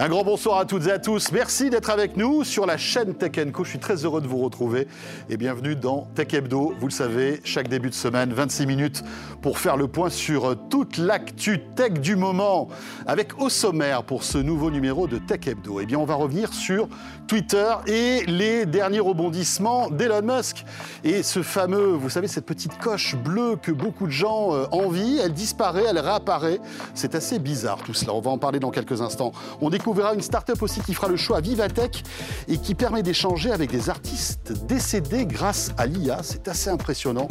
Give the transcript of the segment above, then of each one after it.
Un grand bonsoir à toutes et à tous. Merci d'être avec nous sur la chaîne Tech Co. Je suis très heureux de vous retrouver et bienvenue dans Tech Hebdo. Vous le savez, chaque début de semaine, 26 minutes pour faire le point sur toute l'actu tech du moment. Avec au sommaire pour ce nouveau numéro de Tech Hebdo, eh bien, on va revenir sur Twitter et les derniers rebondissements d'Elon Musk. Et ce fameux, vous savez, cette petite coche bleue que beaucoup de gens euh, envient, elle disparaît, elle réapparaît. C'est assez bizarre tout cela. On va en parler dans quelques instants. Découvrira une start-up aussi qui fera le choix à Vivatech et qui permet d'échanger avec des artistes décédés grâce à l'IA. C'est assez impressionnant.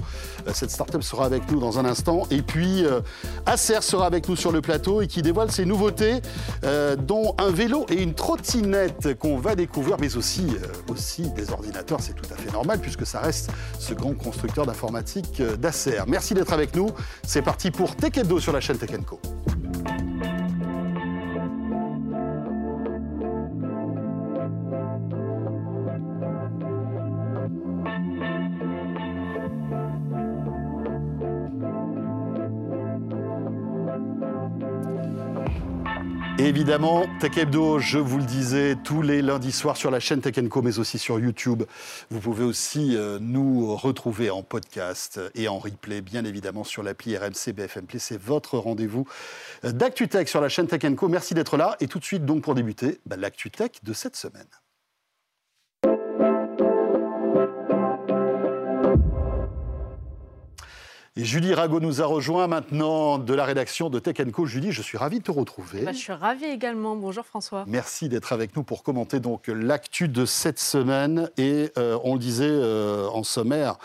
Euh, cette start-up sera avec nous dans un instant. Et puis, euh, Acer sera avec nous sur le plateau et qui dévoile ses nouveautés, euh, dont un vélo et une trottinette qu'on va découvrir, mais aussi, aussi des ordinateurs. C'est tout à fait normal puisque ça reste ce grand constructeur d'informatique d'Acer. Merci d'être avec nous. C'est parti pour Tech sur la chaîne Tech Co. évidemment, Tech Hebdo, je vous le disais, tous les lundis soirs sur la chaîne Tech Co, mais aussi sur YouTube. Vous pouvez aussi euh, nous retrouver en podcast et en replay, bien évidemment, sur l'appli RMC BFM Play. C'est votre rendez-vous d'ActuTech sur la chaîne Tech Co. Merci d'être là. Et tout de suite, donc, pour débuter, bah, l'ActuTech de cette semaine. Et Julie Rago nous a rejoint maintenant de la rédaction de Tech Co. Julie, je suis ravi de te retrouver. Bah, je suis ravi également. Bonjour François. Merci d'être avec nous pour commenter donc l'actu de cette semaine. Et euh, on le disait euh, en sommaire,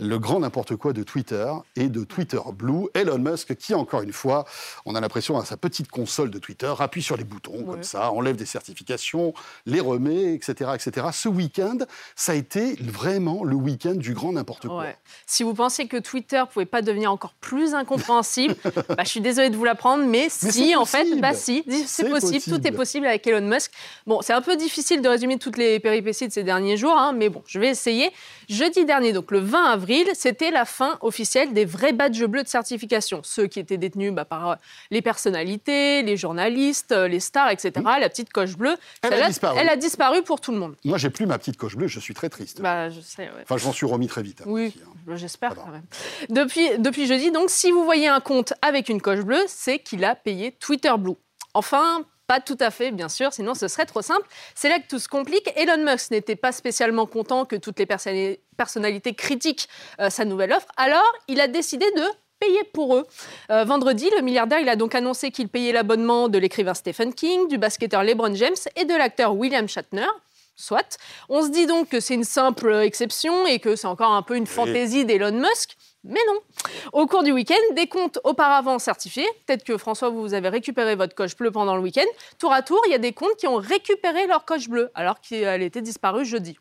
le grand n'importe quoi de Twitter et de Twitter Blue. Elon Musk qui, encore une fois, on a l'impression à sa petite console de Twitter, appuie sur les boutons comme ça, enlève des certifications, les remet, etc. etc. Ce week-end, ça a été vraiment le week-end du grand n'importe quoi. Si vous pensez que Twitter pouvait pas devenir encore plus incompréhensible, bah, je suis désolée de vous l'apprendre, mais, si, en fait, bah si, c'est possible, tout est possible avec Elon Musk. Bon, c'est un peu difficile de résumer toutes les péripéties de ces derniers jours, hein, mais bon, je vais essayer. Jeudi dernier, donc le 20 avril, c'était la fin officielle des vrais badges bleus de certification, ceux qui étaient détenus bah, par euh, les personnalités, les journalistes, euh, les stars, etc. La petite coche bleue, elle, a, disparu. elle a disparu pour tout le monde. Moi, j'ai plus ma petite coche bleue, je suis très triste. Bah, je sais, Enfin, je m'en suis remis très vite. Hein, oui, hein. bah, j'espère quand même. Depuis, depuis jeudi, donc, si vous voyez un compte avec une coche bleue, c'est qu'il a payé Twitter Blue. Enfin, pas tout à fait, bien sûr, sinon ce serait trop simple. C'est là que tout se complique. Elon Musk n'était pas spécialement content que toutes les personnalités critiquent euh, sa nouvelle offre, alors il a décidé de payer pour eux. Euh, vendredi, le milliardaire il a donc annoncé qu'il payait l'abonnement de l'écrivain Stephen King, du basketteur LeBron James et de l'acteur William Shatner. Soit. On se dit donc que c'est une simple exception et que c'est encore un peu une fantaisie d'Elon Musk. Mais non. Au cours du week-end, des comptes auparavant certifiés, peut-être que François, vous avez récupéré votre coche bleue pendant le week-end, tour à tour, il y a des comptes qui ont récupéré leur coche bleue alors qu'elle était disparue jeudi.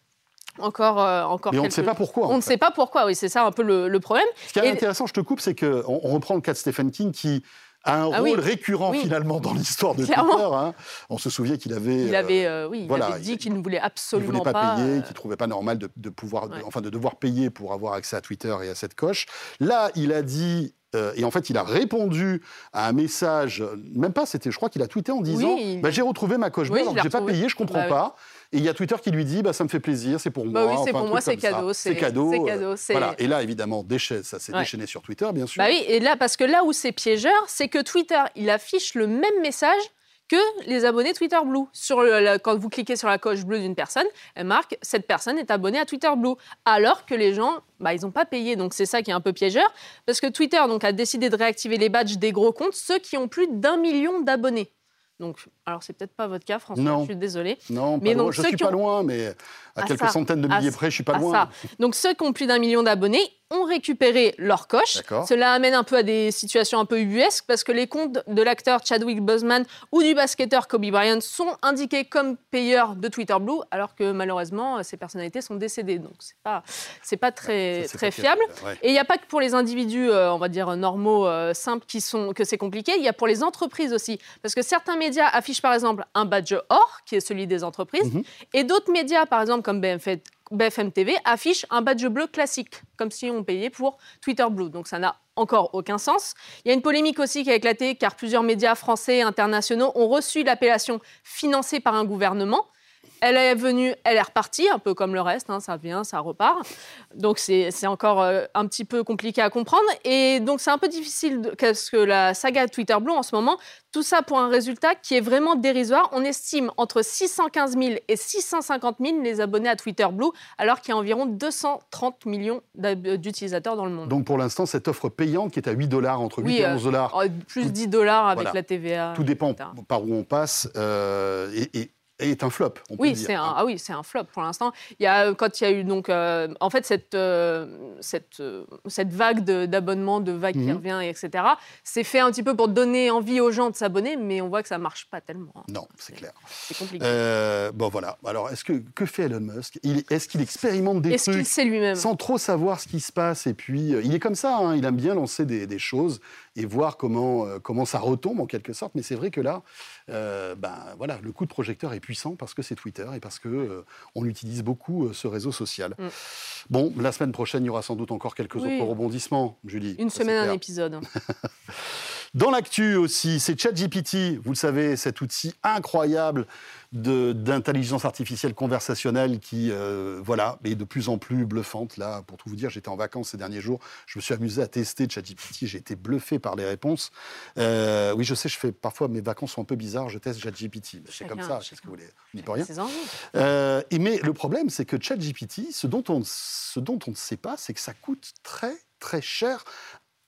Encore, euh, encore. Mais on ne sait pas pourquoi. On ne sait pas pourquoi, oui, c'est ça un peu le, problème. Ce qui est intéressant, je te coupe, c'est qu'on on reprend le cas de Stephen King qui un ah rôle récurrent finalement dans l'histoire de Twitter. Hein. On se souvient qu'il avait, il avait, euh, oui, il avait dit qu'il ne voulait absolument il voulait pas, payer, euh, qu'il trouvait pas normal de, pouvoir, enfin de devoir payer pour avoir accès à Twitter et à cette coche. Là, il a dit euh, et en fait, il a répondu à un message, même pas, c'était, je crois qu'il a tweeté en disant bah, J'ai retrouvé ma coche bleue, alors que j'ai pas payé, je comprends bah pas. Et il y a Twitter qui lui dit bah, Ça me fait plaisir, c'est pour bah moi. Oui, c'est pour moi, c'est cadeau. C'est cadeau. cadeau voilà. Et là, évidemment, déchet, ça s'est déchaîné sur Twitter, bien sûr. Bah oui, et là, parce que là où c'est piégeur, c'est que Twitter, il affiche le même message que les abonnés Twitter Blue. Sur quand vous cliquez sur la coche bleue d'une personne, elle marque cette personne est abonnée à Twitter Blue, alors que les gens, bah, ils n'ont pas payé. Donc c'est ça qui est un peu piégeur, parce que Twitter donc a décidé de réactiver les badges des gros comptes, ceux qui ont plus d'un million d'abonnés. Donc, alors c'est peut-être pas votre cas, François. Non. Je suis désolée. Non, mais donc, je suis pas loin, mais à ah, quelques centaines de milliers près, je suis pas loin. Ça. Donc ceux qui ont plus d'un million d'abonnés, ont récupéré leur coche. Cela amène un peu à des situations un peu ubuesques parce que les comptes de l'acteur Chadwick Boseman ou du basketteur Kobe Bryant sont indiqués comme payeurs de Twitter Blue, alors que malheureusement ces personnalités sont décédées. Donc c'est pas c'est pas très très fiable. Et il n'y a pas que pour les individus, euh, on va dire normaux, euh, simples, qui sont que c'est compliqué. Il y a pour les entreprises aussi, parce que certains médias affichent par exemple un badge or, qui est celui des entreprises, mhm. et d'autres médias, par exemple comme BFM, BFM TV affiche un badge bleu classique, comme si on payait pour Twitter Blue. Donc ça n'a encore aucun sens. Il y a une polémique aussi qui a éclaté car plusieurs médias français et internationaux ont reçu l'appellation financée par un gouvernement. Elle est venue, elle est repartie, un peu comme le reste, hein, ça vient, ça repart. Donc c'est encore euh, un petit peu compliqué à comprendre. Et donc c'est un peu difficile, qu'est-ce que la saga Twitter Blue en ce moment, tout ça pour un résultat qui est vraiment dérisoire. On estime entre 615 000 et 650 000 les abonnés à Twitter Blue, alors qu'il y a environ 230 millions d'utilisateurs dans le monde. Donc pour l'instant, cette offre payante qui est à 8 dollars, entre 8 et 11 dollars. Euh, plus 10 dollars avec la TVA. Tout dépend par où on passe. Euh, et est un flop. On oui, c'est un, ah oui, c'est un flop pour l'instant. Il y a quand il y a eu donc euh, en fait cette euh, cette euh, cette vague d'abonnements, de, vague qui mhm. revient, etc. C'est fait un petit peu pour donner envie aux gens de s'abonner, mais on voit que ça marche pas tellement. Hein. Non, c'est clair. C'est compliqué. bon voilà. Alors est-ce que que fait Elon Musk? Est-ce qu'il expérimente des est-ce trucs sait lui-même? sans trop savoir ce qui se passe Et puis il est comme ça. Hein, il aime bien lancer des, des choses et voir comment comment ça retombe en quelque sorte. Mais c'est vrai que là, ben voilà, le coup de projecteur est puissant parce que c'est Twitter et parce que euh, on utilise beaucoup euh, ce réseau social. Mm. Bon, la semaine prochaine, il y aura sans doute encore quelques autres rebondissements, Julie. Une semaine, un épisode. Dans l'actu aussi, c'est ChatGPT, vous le savez, cet outil incroyable d'intelligence artificielle conversationnelle qui, euh, voilà, est de plus en plus bluffante. Là, pour tout vous dire, j'étais en vacances ces derniers jours, je me suis amusé à tester ChatGPT, j'ai été bluffé par les réponses. Euh, oui, je sais, je fais parfois mes vacances sont un peu bizarres, je teste ChatGPT. C'est comme ça, qu'est-ce que vous voulez, on n'y peut rien. Euh, et mais le problème, c'est que ChatGPT, ce dont on, ce dont on ne sait pas, c'est que ça coûte très très cher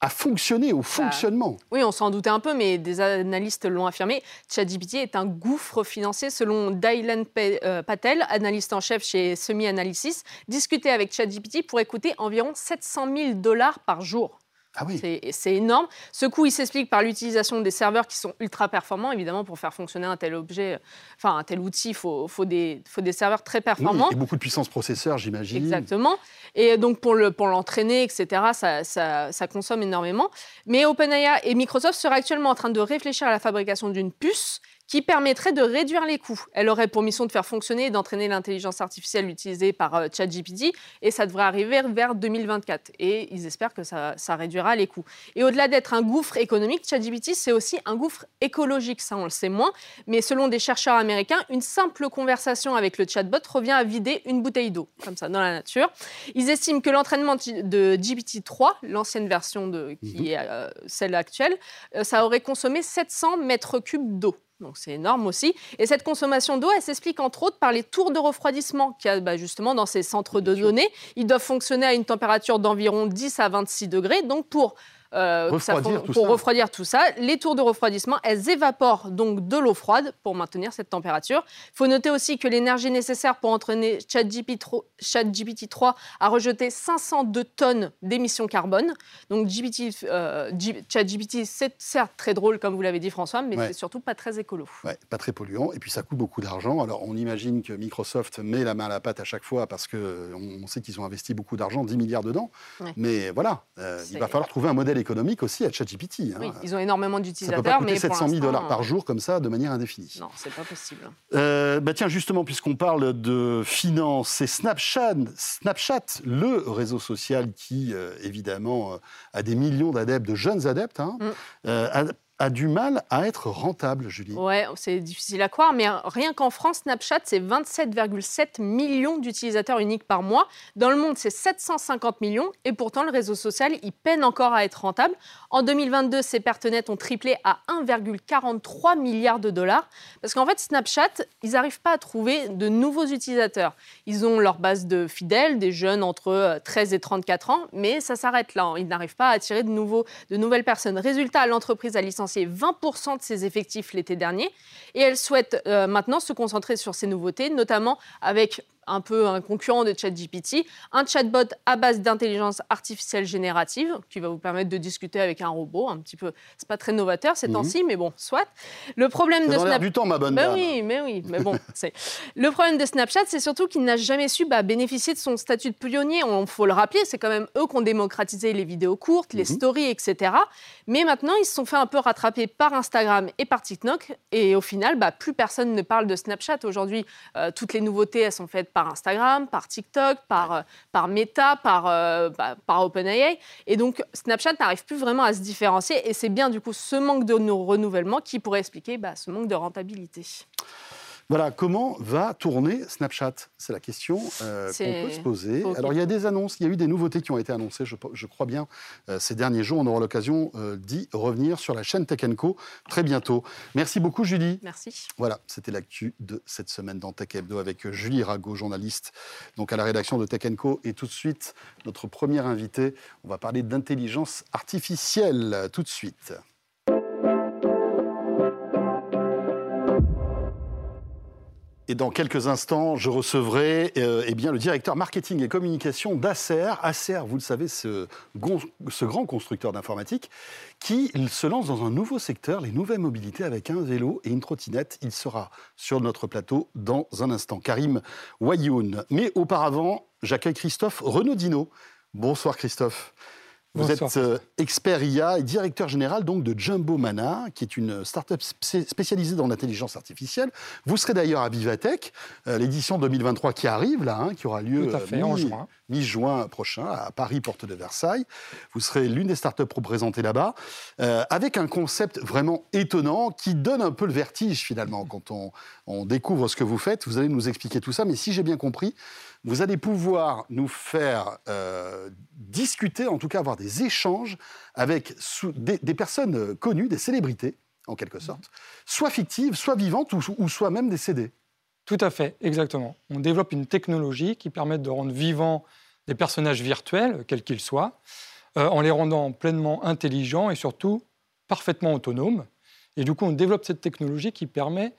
à fonctionner, au bah, fonctionnement. oui, on s'en doutait un peu, mais des analystes l'ont affirmé. ChatGPT est un gouffre financier, selon Dylan euh, Patel, analyste en chef chez Semi Analysis. Discuter avec ChatGPT pourrait coûter environ 700 000 dollars par jour. Ah oui. C'est énorme. Ce coût, il s'explique par l'utilisation des serveurs qui sont ultra performants. Évidemment, pour faire fonctionner un tel objet, enfin un tel outil, il faut, faut, des, faut des serveurs très performants. et beaucoup de puissance processeur, j'imagine. Exactement. Et donc, pour l'entraîner, pour etc., ça, ça, ça, consomme énormément. Mais OpenAI et Microsoft seraient actuellement en train de réfléchir à la fabrication d'une puce qui permettrait de réduire les coûts. Elle aurait pour mission de faire fonctionner et d'entraîner l'intelligence artificielle utilisée par euh, ChatGPT, et ça devrait arriver vers 2024. Et ils espèrent que ça, réduira les coûts. Et au-delà d'être un gouffre économique, ChatGPT, c'est aussi un gouffre écologique, ça on le sait moins, mais selon des chercheurs américains, une simple conversation avec le chatbot revient à vider une bouteille d'eau, comme ça, dans la nature. Ils estiment que l'entraînement de GPT-3, l'ancienne version de, qui mhm. est euh, celle actuelle, euh, ça aurait consommé 700 mètres cubes d'eau. Donc c'est énorme aussi. Et cette consommation d'eau, elle s'explique entre autres par les tours de refroidissement qu'il y a bah, justement dans ces centres de données. Ils doivent fonctionner à une température d'environ 10 à 26 degrés. Donc pour euh, pour refroidir tout ça. Les tours de refroidissement, elles évaporent donc de l'eau froide pour maintenir cette température. Il faut noter aussi que l'énergie nécessaire pour entraîner ChatGPT 3 a rejeté 502 tonnes d'émissions carbone. Donc GPT, euh, ChatGPT, c'est certes très drôle, comme vous l'avez dit François, mais c'est surtout pas très écolo. Ouais, pas très polluant. Et puis ça coûte beaucoup d'argent. Alors on imagine que Microsoft met la main à la pâte à chaque fois parce qu'on sait qu'ils ont investi beaucoup d'argent, 10 milliards dedans. Mais voilà, euh, il va falloir trouver un modèle économique aussi à ChatGPT. Hein. Oui, ils ont énormément d'utilisateurs. Ça peut pas coûter 700 000 dollars par jour comme ça de manière indéfinie. Non, c'est pas possible. Euh, bah tiens, justement, puisqu'on parle de finances, c'est Snapchat, Snapchat, le réseau social qui, euh, évidemment, euh, a des millions d'adeptes, de jeunes adeptes, hein, mm a du mal à être rentable, Julie. Ouais, c'est difficile à croire, mais rien qu'en France, Snapchat, c'est 27,7 millions d'utilisateurs uniques par mois. Dans le monde, c'est 750 millions, et pourtant, le réseau social, il peine encore à être rentable. En 2022, ses pertes nettes ont triplé à 1,43 milliard de dollars, parce qu'en fait, Snapchat, ils n'arrivent pas à trouver de nouveaux utilisateurs. Ils ont leur base de fidèles, des jeunes entre 13 et 34 ans, mais ça s'arrête là. Ils n'arrivent pas à attirer de, nouveaux, de nouvelles personnes. Résultat, l'entreprise a licencié 20% de ses effectifs l'été dernier. Et elle souhaite euh, maintenant se concentrer sur ces nouveautés, notamment avec un peu un concurrent de ChatGPT, un chatbot à base d'intelligence artificielle générative qui va vous permettre de discuter avec un robot, un petit peu. C'est pas très novateur ces mhm. temps-ci, mais bon, soit. Le problème de Snapchat. du temps, ma bonne ben Oui, mais oui, mais bon, c'est. Le problème de Snapchat, c'est surtout qu'il n'a jamais su bah, bénéficier de son statut de pionnier. On faut le rappeler, c'est quand même eux qui ont démocratisé les vidéos courtes, les mhm. stories, etc. Mais maintenant, ils se sont fait un peu rattraper par Instagram et par TikTok, et au final, bah, plus personne ne parle de Snapchat aujourd'hui. Euh, toutes les nouveautés, elles sont faites par Instagram, par TikTok, par, euh, par Meta, par, euh, bah, par OpenAI. Et donc, Snapchat n'arrive plus vraiment à se différencier. Et c'est bien, du coup, ce manque de renouvellement qui pourrait expliquer bah, ce manque de rentabilité. Voilà, comment va tourner Snapchat? C'est la question euh, qu'on peut se poser. Alors, il y a des annonces, il y a eu des nouveautés qui ont été annoncées, je, crois bien, euh, ces derniers jours. On aura l'occasion euh, d'y revenir sur la chaîne Tech Co très bientôt. Merci beaucoup, Julie. Merci. Voilà, c'était l'actu de cette semaine dans Tech Hebdo avec Julie Rago, journaliste donc à la rédaction de Tech Co. Et tout de suite, notre premier invité, on va parler d'intelligence artificielle. Tout de suite. Et dans quelques instants, je recevrai euh, eh le directeur marketing et communication d'Acer. Acer, vous le savez, ce, ce grand constructeur d'informatique qui se lance dans un nouveau secteur, les nouvelles mobilités avec un vélo et une trottinette. Il sera sur notre plateau dans un instant. Karim Wayoun. Mais auparavant, j'accueille Christophe Renaudino. Bonsoir Christophe. Vous êtes euh, expert IA et directeur général donc de Jumbo Mana, qui est une start-up spécialisée dans l'intelligence artificielle. Vous serez d'ailleurs à Vivatech, euh, l'édition 2023 qui arrive là, hein, qui aura lieu euh, mi-juin prochain à Paris, porte de Versailles. Vous serez l'une des start-up représentées là-bas, avec un concept vraiment étonnant qui donne un peu le vertige finalement quand on, on découvre ce que vous faites. Vous allez nous expliquer tout ça, mais si j'ai bien compris, vous allez pouvoir nous faire euh, discuter, en tout cas avoir des échanges avec des, personnes connues, des célébrités, en quelque mhm. sorte, soit fictives, soit vivantes ou, soit même décédées. Tout à fait, exactement. On développe une technologie qui permet de rendre vivants des personnages virtuels, quels qu'ils soient, euh, en les rendant pleinement intelligents et surtout parfaitement autonomes. Et du coup, on développe cette technologie qui permet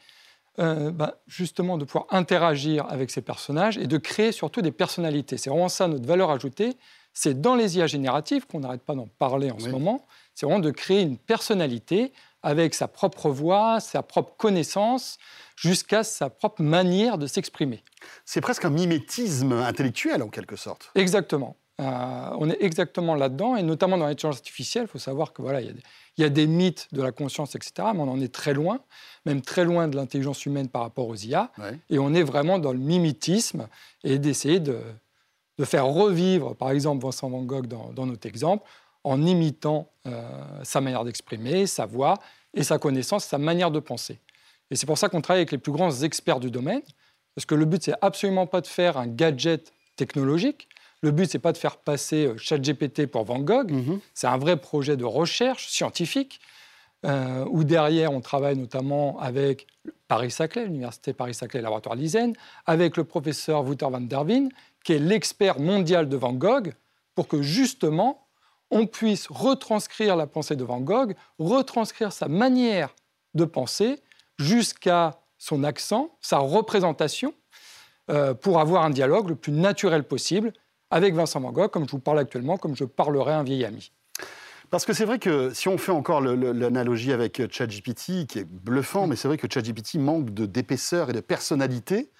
euh, bah, justement de pouvoir interagir avec ces personnages et de créer surtout des personnalités. C'est vraiment ça notre valeur ajoutée. C'est dans les IA génératives, qu'on n'arrête pas d'en parler en ce moment, c'est vraiment de créer une personnalité avec sa propre voix, sa propre connaissance, jusqu'à sa propre manière de s'exprimer. C'est presque un mimétisme intellectuel en quelque sorte. Exactement. Euh, on est exactement là-dedans, et notamment dans l'intelligence artificielle, il faut savoir que voilà, il y, a des mythes de la conscience, etc., mais on en est très loin, même très loin de l'intelligence humaine par rapport aux IA, et on est vraiment dans le mimétisme et d'essayer de, faire revivre, par exemple, Vincent Van Gogh dans, notre exemple, en imitant euh, sa manière d'exprimer, sa voix et sa connaissance, sa manière de penser. Et c'est pour ça qu'on travaille avec les plus grands experts du domaine, parce que le but, c'est absolument pas de faire un gadget technologique, le but, c'est pas de faire passer euh, ChatGPT pour Van Gogh. Mhm. C'est un vrai projet de recherche scientifique euh, où derrière, on travaille notamment avec Paris-Saclay, l'université Paris-Saclay, laboratoire Lysen, avec le professeur Wouter van der Wien, qui est l'expert mondial de Van Gogh, pour que justement, on puisse retranscrire la pensée de Van Gogh, retranscrire sa manière de penser jusqu'à son accent, sa représentation, euh, pour avoir un dialogue le plus naturel possible avec Vincent Gogh, comme je vous parle actuellement, comme je parlerai à un vieil ami. Parce que c'est vrai que si on fait encore l'analogie avec ChatGPT, qui est bluffant, mais c'est vrai que ChatGPT manque d'épaisseur et de personnalité.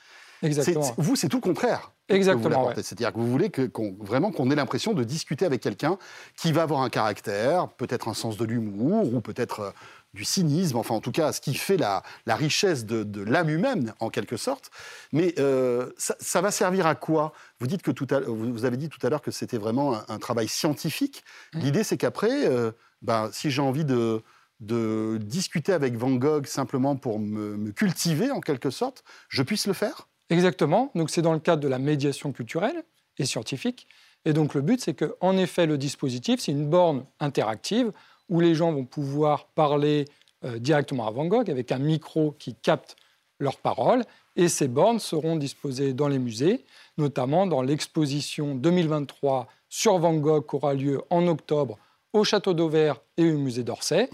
Exactement. Vous, c'est tout le contraire. Exactement. C'est-à-dire que vous voulez que, vraiment qu'on ait l'impression de discuter avec quelqu'un qui va avoir un caractère, peut-être un sens de l'humour, ou peut-être euh, du cynisme, enfin en tout cas ce qui fait la, richesse de, l'âme humaine en quelque sorte. Mais euh, ça, va servir à quoi? Vous dites que tout à, vous avez dit tout à l'heure que c'était vraiment un, travail scientifique. Mmh. L'idée c'est qu'après, euh, ben, si j'ai envie de, de discuter avec Van Gogh simplement pour me, cultiver en quelque sorte, je puisse le faire? Exactement. Donc c'est dans le cadre de la médiation culturelle et scientifique. Et donc le but c'est que en effet le dispositif c'est une borne interactive où les gens vont pouvoir parler euh, directement à Van Gogh avec un micro qui capte leurs paroles. Et ces bornes seront disposées dans les musées, notamment dans l'exposition 2023 sur Van Gogh qui aura lieu en octobre au Château d'Auvert et au musée d'Orsay.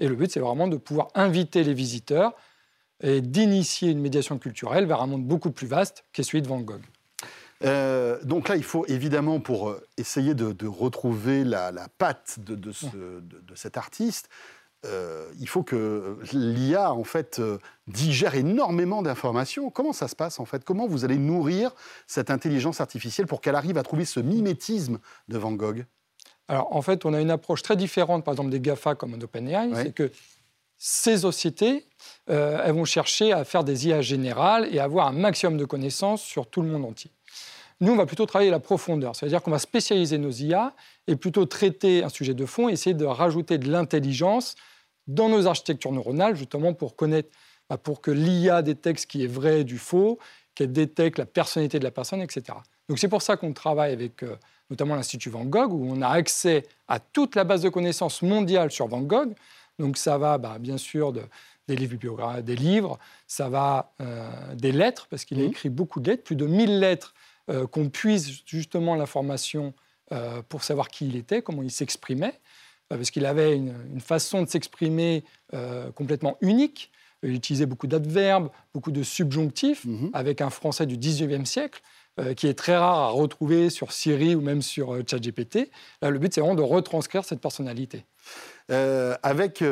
Et le but, c'est vraiment de pouvoir inviter les visiteurs et d'initier une médiation culturelle vers un monde beaucoup plus vaste qu'est celui de Van Gogh. Euh, donc là, il faut évidemment, pour euh, essayer de, retrouver la, patte de, cet artiste, euh, il faut que l'IA, en fait, digère énormément d'informations. Comment ça se passe, en fait? Comment vous allez nourrir cette intelligence artificielle pour qu'elle arrive à trouver ce mimétisme de Van Gogh? Alors, en fait, on a une approche très différente, par exemple, des GAFA comme OpenAI. C'est que ces sociétés, elles vont chercher à faire des IA générales et avoir un maximum de connaissances sur tout le monde entier. Nous, on va plutôt travailler la profondeur, c'est-à-dire qu'on va spécialiser nos IA et plutôt traiter un sujet de fond, essayer de rajouter de l'intelligence dans nos architectures neuronales, justement pour connaître, bah, pour que l'IA détecte ce qui est vrai du faux, qu'elle détecte la personnalité de la personne, etc. Donc c'est pour ça qu'on travaille avec euh, notamment l'Institut Van Gogh, où on a accès à toute la base de connaissances mondiale sur Van Gogh. Donc ça va bah, bien sûr des livres des livres, ça va euh, des lettres, parce qu'il a mmh. écrit beaucoup de lettres, plus de 1000 lettres euh, qu'on puise justement l'information pour savoir qui il était, comment il s'exprimait, parce qu'il avait une, façon de s'exprimer complètement unique. Il utilisait beaucoup d'adverbes, beaucoup de subjonctifs, mmh. avec un français du 19e siècle. Euh, qui est très rare à retrouver sur Siri ou même sur euh, ChatGPT. Là, le but, c'est vraiment de retranscrire cette personnalité. Euh, avec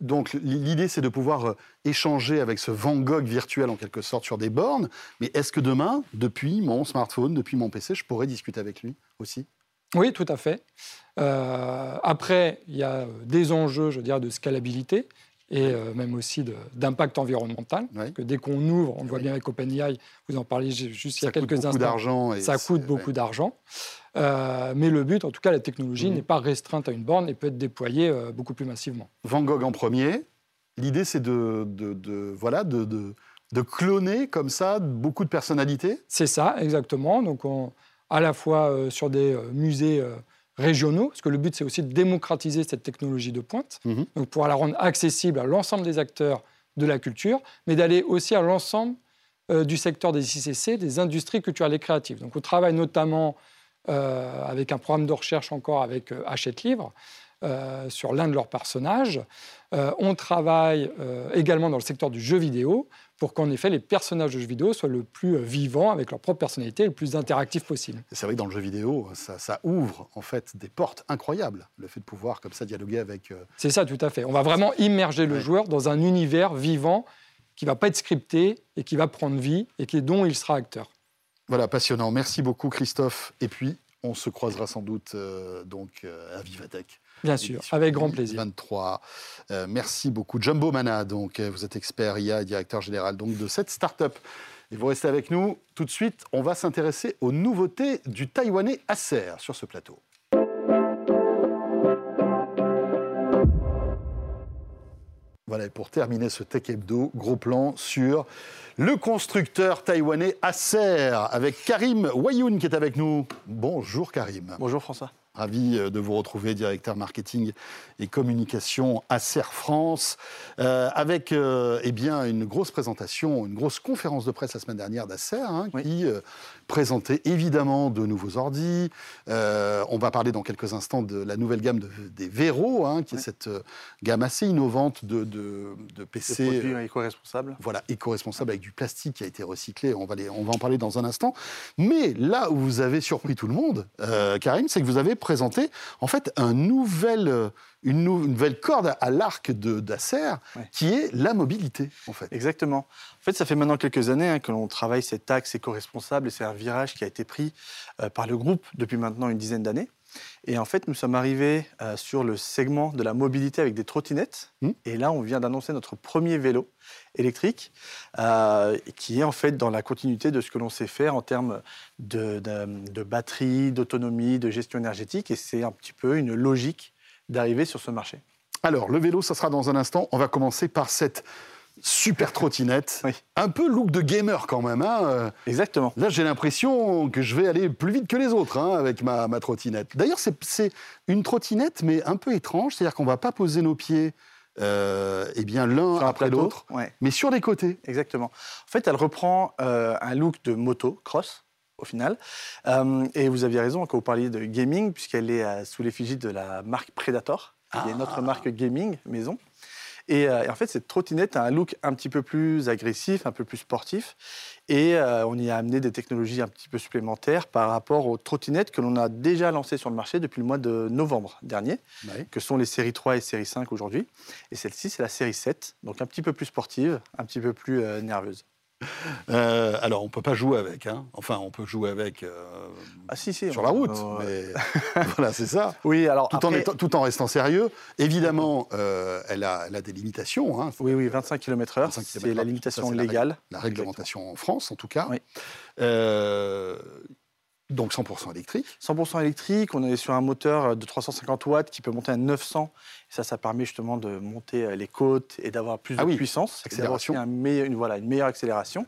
donc l'idée, c'est de pouvoir échanger avec ce Van Gogh virtuel en quelque sorte sur des bornes. Mais est-ce que demain, depuis mon smartphone, depuis mon PC, je pourrais discuter avec lui aussi? Oui, tout à fait. après, il y a des enjeux, je dire, de scalabilité et euh, même aussi d'impact environnemental. Que dès qu'on ouvre, on le voit bien avec OpenAI, vous en parliez juste il y a quelques instants. Ça coûte beaucoup d'argent. Euh, mais le but, en tout cas, la technologie mmh. n'est pas restreinte à une borne et peut être déployée euh, beaucoup plus massivement. Van Gogh en premier. L'idée, c'est de, de, voilà, de, de, cloner comme ça beaucoup de personnalités C'est ça, exactement. Donc, on, à la fois sur des musées régionaux, parce que le but, c'est aussi de démocratiser cette technologie de pointe, mhm. donc pour la rendre accessible à l'ensemble des acteurs de la culture, mais d'aller aussi à l'ensemble euh, du secteur des ICC, des industries culturelles et créatives. Donc on travaille notamment euh, avec un programme de recherche encore avec euh, Hachette Livre, euh, sur l'un de leurs personnages. On travaille également dans le secteur du jeu vidéo pour qu'en effet les personnages de jeux vidéo soient le plus vivants avec leur propre personnalité, le plus interactif possible. C'est vrai que dans le jeu vidéo, ça, ouvre en fait des portes incroyables, le fait de pouvoir comme ça dialoguer avec. C'est ça, tout à fait. On va vraiment immerger le joueur dans un univers vivant qui va pas être scripté et qui va prendre vie et qui, dont il sera acteur. Voilà, passionnant. Merci beaucoup Christophe. Et puis, on se croisera sans doute donc à Vivatech Bien sûr, avec grand plaisir. 23. Euh, merci beaucoup. Jumbo Mana, donc, euh, vous êtes expert IA, directeur général donc, de cette start-up. Et vous restez avec nous. Tout de suite, on va s'intéresser aux nouveautés du Taïwanais Acer sur ce plateau. Voilà, et pour terminer ce Tech Hebdo, gros plan sur le constructeur taïwanais Acer avec Karim Wayoun qui est avec nous. Bonjour Karim. Bonjour François. Ravi euh, de vous retrouver, directeur marketing et communication à Acer France, euh, avec euh, eh bien, une grosse présentation, une grosse conférence de presse la semaine dernière d'Acer, hein, qui présentait évidemment de nouveaux ordis. on va parler dans quelques instants de la nouvelle gamme des Vero, hein, qui est cette gamme assez innovante de, de, de PC. Des produits éco-responsables. Voilà, éco-responsables avec du plastique qui a été recyclé. On va, on va en parler dans un instant. Mais là où vous avez surpris tout le monde, Karim, c'est que vous avez présenter en fait un nouvel, euh, une, nouvelle corde à l'arc d'Acer qui est la mobilité. En fait. Exactement. En fait, ça fait maintenant quelques années hein, que l'on travaille cet axe éco-responsable et c'est un virage qui a été pris euh, par le groupe depuis maintenant une dizaine d'années. Et en fait, nous sommes arrivés euh, sur le segment de la mobilité avec des trottinettes. Mmh. Et là, on vient d'annoncer notre premier vélo électrique, euh, qui est en fait dans la continuité de ce que l'on sait faire en termes de, de batterie, d'autonomie, de gestion énergétique. Et c'est un petit peu une logique d'arriver sur ce marché. Alors, le vélo, ça sera dans un instant. On va commencer par cette super trottinette. Un peu look de gamer quand même. Hein. Exactement. Là, j'ai l'impression que je vais aller plus vite que les autres hein, avec ma, ma trottinette. D'ailleurs, c'est une trottinette, mais un peu étrange. C'est-à-dire qu'on ne va pas poser nos pieds euh, eh bien l'un après l'autre, mais sur les côtés. Exactement. En fait, elle reprend euh, un look de moto, cross, au final. Euh, et vous aviez raison quand vous parliez de gaming, puisqu'elle est sous l'effigie de la marque Predator, qui est notre ah. marque gaming maison. Euh, et, en fait, cette trottinette a un look un petit peu plus agressif, un peu plus sportif. Et euh, on y a amené des technologies un petit peu supplémentaires par rapport aux trottinettes que l'on a déjà lancées sur le marché depuis le mois de novembre dernier, que sont les séries 3 et série 5 aujourd'hui. Et celle-ci, c'est la série 7, donc un petit peu plus sportive, un petit peu plus euh, nerveuse. Euh, alors, on ne peut pas jouer avec. Hein. Enfin, on peut jouer avec euh, ah, si, si, sur la route. Mais voilà, c'est ça. Oui, alors tout, en tout en restant sérieux. Évidemment, euh, elle, a, elle, a, des limitations. Hein. Oui, oui, 25 km/h. C'est la limitation légale. La, réglementation en France, en tout cas. Oui. Donc 100% électrique 100% électrique, on est sur un moteur de 350 watts qui peut monter à 900. Et ça, ça permet justement de monter euh, les côtes et d'avoir plus ah de puissance. Accélération. Un une, voilà, une meilleure accélération.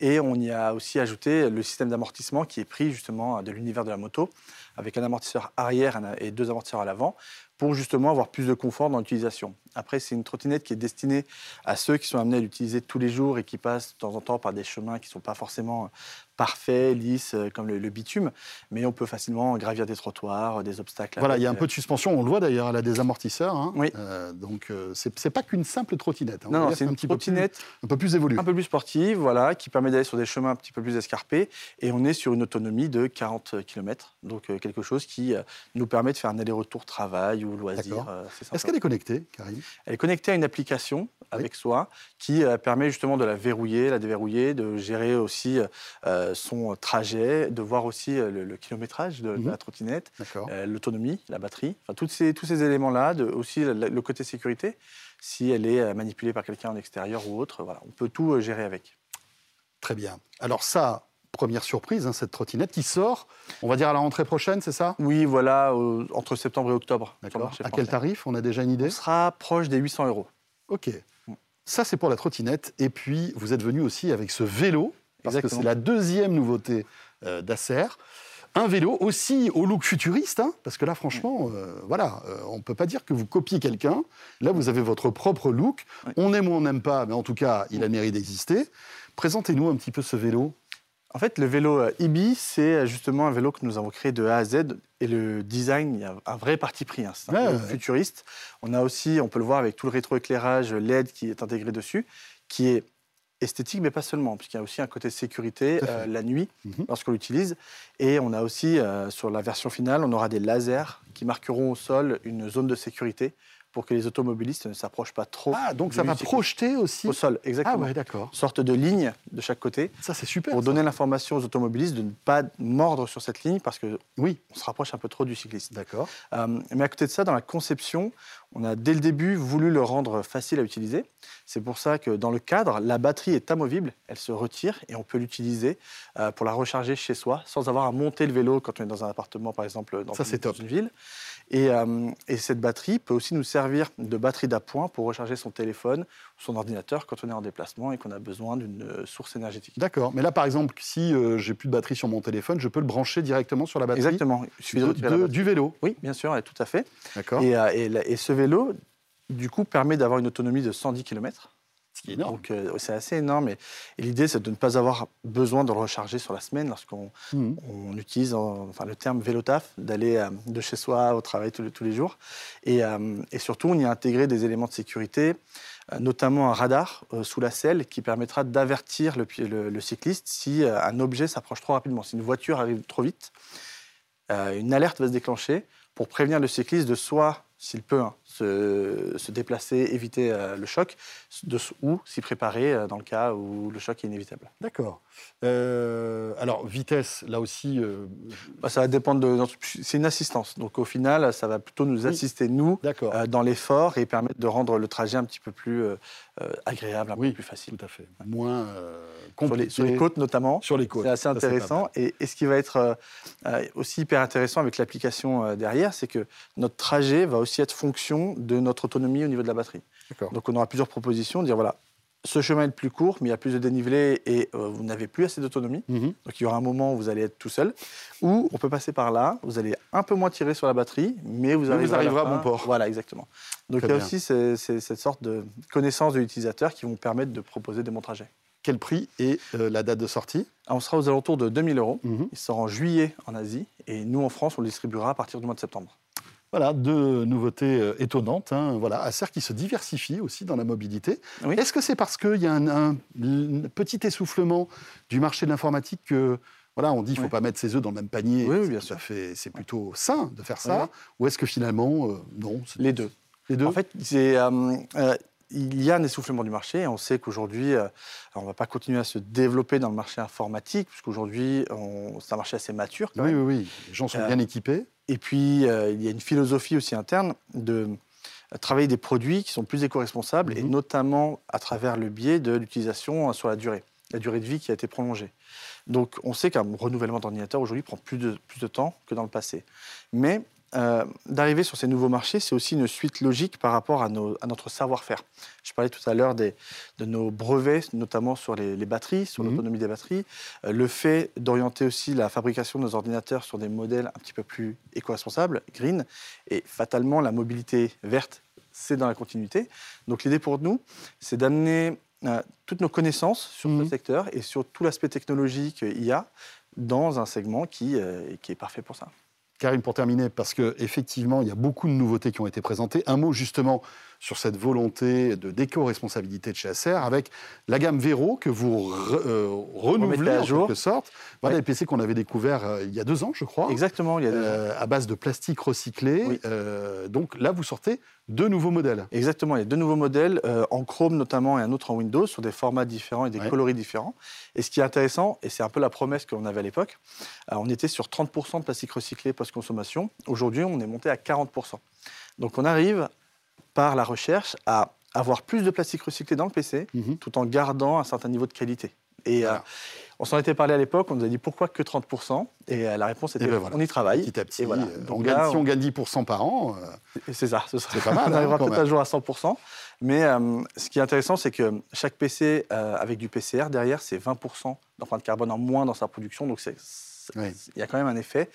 Et on y a aussi ajouté le système d'amortissement qui est pris justement de l'univers de la moto, avec un amortisseur arrière et deux amortisseurs à l'avant, pour justement avoir plus de confort dans l'utilisation. Après, c'est une trottinette qui est destinée à ceux qui sont amenés à l'utiliser tous les jours et qui passent de temps en temps par des chemins qui ne sont pas forcément parfait, lisse, euh, comme le, bitume, mais on peut facilement gravir des trottoirs, des obstacles. Voilà, il y a un peu de suspension, on le voit d'ailleurs, elle a des amortisseurs. Hein. Oui. Euh, donc, euh, c'est pas qu'une simple trottinette. Hein. Non, c'est une trottinette un peu plus évoluée. Un peu plus sportive, voilà, qui permet d'aller sur des chemins un petit peu plus escarpés. Et on est sur une autonomie de 40 km, donc quelque chose qui nous permet de faire un aller-retour travail ou loisir. Est-ce qu'elle est connectée, Karim Elle est connectée à une application avec soi qui permet justement de la verrouiller, la déverrouiller, de gérer aussi euh, son trajet, de voir aussi euh, le, kilométrage de, la mhm. trottinette, euh, l'autonomie, la batterie, enfin, tous ces, tous ces éléments-là, aussi le, côté sécurité, si elle est manipulée par quelqu'un en extérieur ou autre, voilà, on peut tout gérer avec. Très bien. Alors ça, première surprise, hein, cette trottinette qui sort, on va dire à la rentrée prochaine, c'est ça? Oui, voilà, entre septembre et octobre. D'accord. À quel tarif? On a déjà une idée? On sera proche des 800 euros. Ok. Ça, c'est pour la trottinette. Et puis, vous êtes venu aussi avec ce vélo parce que c'est la deuxième nouveauté euh, d'Acer. Un vélo aussi au look futuriste, hein, parce que là, franchement, euh, voilà, euh, on ne peut pas dire que vous copiez quelqu'un. Là, vous avez votre propre look. On aime ou on n'aime pas, mais en tout cas, il a mérite d'exister. Présentez-nous un petit peu ce vélo. En fait, le vélo Ibi, c'est justement un vélo que nous avons créé de A à Z. Et le design, il y a un vrai parti pris. Hein. C'est un vélo futuriste. On a aussi, on peut le voir avec tout le rétroéclairage LED qui est intégré dessus, qui est esthétique, mais pas seulement, puisqu'il y a aussi un côté sécurité euh, la nuit mhm. lorsqu'on l'utilise. Et on a aussi, euh, sur la version finale, on aura des lasers qui marqueront au sol une zone de sécurité pour que les automobilistes ne s'approchent pas trop. Ah, donc ça va projeter aussi Au sol, exactement. Ah, ouais, d'accord. Sorte de ligne de chaque côté. Ça, c'est super. Pour donner l'information aux automobilistes de ne pas mordre sur cette ligne parce que, oui, on se rapproche un peu trop du cycliste. D'accord. Euh, mais à côté de ça, dans la conception, on a dès le début voulu le rendre facile à utiliser. C'est pour ça que dans le cadre, la batterie est amovible, elle se retire et on peut l'utiliser euh, pour la recharger chez soi sans avoir à monter le vélo quand on est dans un appartement, par exemple, dans, ça, une, dans une ville. Euh, et, cette batterie peut aussi nous servir de batterie d'appoint pour recharger son téléphone ou son ordinateur quand on est en déplacement et qu'on a besoin d'une euh, source énergétique. D'accord. Mais là, par exemple, si euh, j'ai plus de batterie sur mon téléphone, je peux le brancher directement sur la batterie Exactement. Il suffit de, du vélo Oui, bien sûr, tout à fait. D'accord. Et, et, ce vélo, du coup, permet d'avoir une autonomie de 110 km. Donc euh, c'est assez énorme. Et, l'idée, c'est de ne pas avoir besoin de le recharger sur la semaine lorsqu'on mmh. on utilise enfin, le terme vélo taf, d'aller euh, de chez soi au travail tous, les jours. Euh, et, surtout, on y a intégré des éléments de sécurité, notamment un radar sous la selle qui permettra d'avertir le, le, cycliste si un objet s'approche trop rapidement. Si une voiture arrive trop vite, une alerte va se déclencher pour prévenir le cycliste de soit, s'il peut, hein, se, déplacer, éviter euh, le choc, de, ou s'y préparer euh, dans le cas où le choc est inévitable. D'accord. Euh, alors, vitesse, là aussi bah, Ça va dépendre de. C'est une assistance. Donc, au final, ça va plutôt nous assister, nous, dans l'effort et permettre de rendre le trajet un petit peu plus agréable, un peu plus facile. Tout à fait. Moins compliqué. Sur les, côtes, notamment. Sur les côtes. C'est assez intéressant. Et, et, ce qui va être aussi hyper intéressant avec l'application derrière, c'est que notre trajet va aussi être fonction de notre autonomie au niveau de la batterie. Donc on aura plusieurs propositions, dire voilà, ce chemin est le plus court, mais il y a plus de dénivelé et euh, vous n'avez plus assez d'autonomie. Mhm. Donc il y aura un moment où vous allez être tout seul. Ou on peut passer par là, vous allez un peu moins tirer sur la batterie, mais vous, arriverez, à, bon port. Voilà, exactement. Donc il y a aussi cette sorte de connaissance de l'utilisateur qui vont permettre de proposer des bons trajets. Quel prix et euh, la date de sortie? Ah, On sera aux alentours de 2000 euros. Mhm. Il sort en juillet en Asie et nous en France on le distribuera à partir du mois de septembre. Voilà, deux nouveautés euh, étonnantes. Hein. Voilà, Acer qui se diversifie aussi dans la mobilité. Est-ce que c'est parce qu'il y a un, petit essoufflement du marché de l'informatique que voilà, on dit qu'il ne faut pas mettre ses œufs dans le même panier Oui, bien sûr. C'est plutôt sain de faire ça. Ou est-ce que finalement, euh, non Les deux. Les deux. En fait, c'est. Euh, il y a un essoufflement du marché. On sait qu'aujourd'hui, on ne va pas continuer à se développer dans le marché informatique, puisqu'aujourd'hui, c'est un marché assez mature. oui, oui, oui. Les gens sont bien équipés. Et puis, il y a une philosophie aussi interne de travailler des produits qui sont plus éco-responsables, et mhm. notamment à travers le biais de l'utilisation sur la durée, la durée de vie qui a été prolongée. Donc on sait qu'un renouvellement d'ordinateur aujourd'hui prend plus de, plus de temps que dans le passé. Mais euh, d'arriver sur ces nouveaux marchés, c'est aussi une suite logique par rapport à, notre savoir-faire. Je parlais tout à l'heure de nos brevets, notamment sur les, batteries, sur mhm. l'autonomie des batteries. Euh, le fait d'orienter aussi la fabrication de nos ordinateurs sur des modèles un petit peu plus éco-responsables, green, et fatalement la mobilité verte, c'est dans la continuité. Donc l'idée pour nous, c'est d'amener euh, toutes nos connaissances sur ce mhm. secteur et sur tout l'aspect technologique IA dans un segment qui est parfait pour ça. Karim, pour terminer, parce qu'effectivement, il y a beaucoup de nouveautés qui ont été présentées. Un mot justement sur cette volonté de déco-responsabilité de chez Acer avec la gamme Vero que vous euh, renouvelez à en jour. quelque sorte. Voilà les PC qu'on avait découverts euh, il y a deux ans, je crois. Exactement, il y a deux euh, À base de plastique recyclé. donc là, vous sortez deux nouveaux modèles. Exactement, il y a deux nouveaux modèles, en Chrome notamment et un autre en Windows, sur des formats différents et des coloris différents. Et ce qui est intéressant, et c'est un peu la promesse qu'on avait à l'époque, on était sur 30% de plastique recyclé post-consommation. Aujourd'hui, on est monté à 40%. Donc on arrive par la recherche à avoir plus de plastique recyclé dans le PC, mhm. tout en gardant un certain niveau de qualité. Et euh, on s'en était parlé à l'époque, on nous a dit pourquoi que 30% Et euh, la réponse était ben on y travaille. Petit à petit, voilà. Euh, on gagne, si on gagne 10% par an. c'est ça, c'est pas mal. on arrivera hein, peut-être un jour à 100%. Mais ce qui est intéressant, c'est que chaque PC avec du PCR derrière, c'est 20% d'empreinte carbone en moins dans sa production. Donc c'est il y a quand même un effet.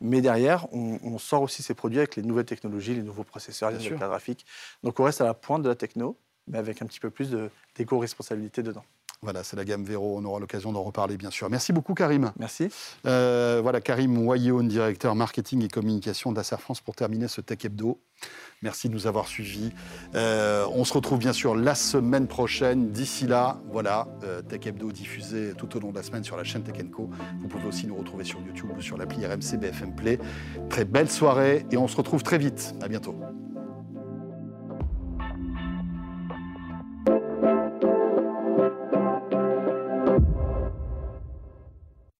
Mais derrière, on, sort aussi ces produits avec les nouvelles technologies, les nouveaux processeurs, les nouvelles graphiques. Donc on reste à la pointe de la techno, mais avec un petit peu plus d'éco-responsabilité dedans. Voilà, c'est la gamme Véro. On aura l'occasion d'en reparler, bien sûr. Merci beaucoup, Karim. Merci. Euh, voilà, Karim Wayeon, directeur marketing et communication d'Acer France, pour terminer ce Tech Hebdo. Merci de nous avoir suivis. Euh, on se retrouve bien sûr la semaine prochaine. D'ici là, voilà, euh, Tech Hebdo diffusé tout au long de la semaine sur la chaîne Tech Co. Vous pouvez aussi nous retrouver sur YouTube ou sur l'appli RMC BFM Play. Très belle soirée et on se retrouve très vite. À bientôt.